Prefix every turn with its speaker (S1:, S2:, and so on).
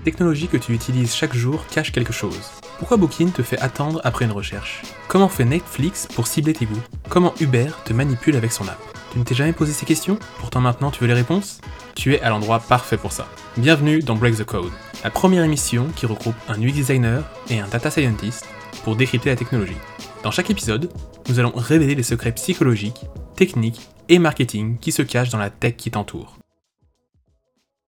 S1: Les technologies que tu utilises chaque jour cachent quelque chose. Pourquoi Booking te fait attendre après une recherche? Comment fait Netflix pour cibler tes goûts? Comment Uber te manipule avec son app? Tu ne t'es jamais posé ces questions? Pourtant maintenant tu veux les réponses? Tu es à l'endroit parfait pour ça. Bienvenue dans Break the Code, la première émission qui regroupe un UX designer et un data scientist pour décrypter la technologie. Dans chaque épisode, nous allons révéler les secrets psychologiques, techniques et marketing qui se cachent dans la tech qui t'entoure.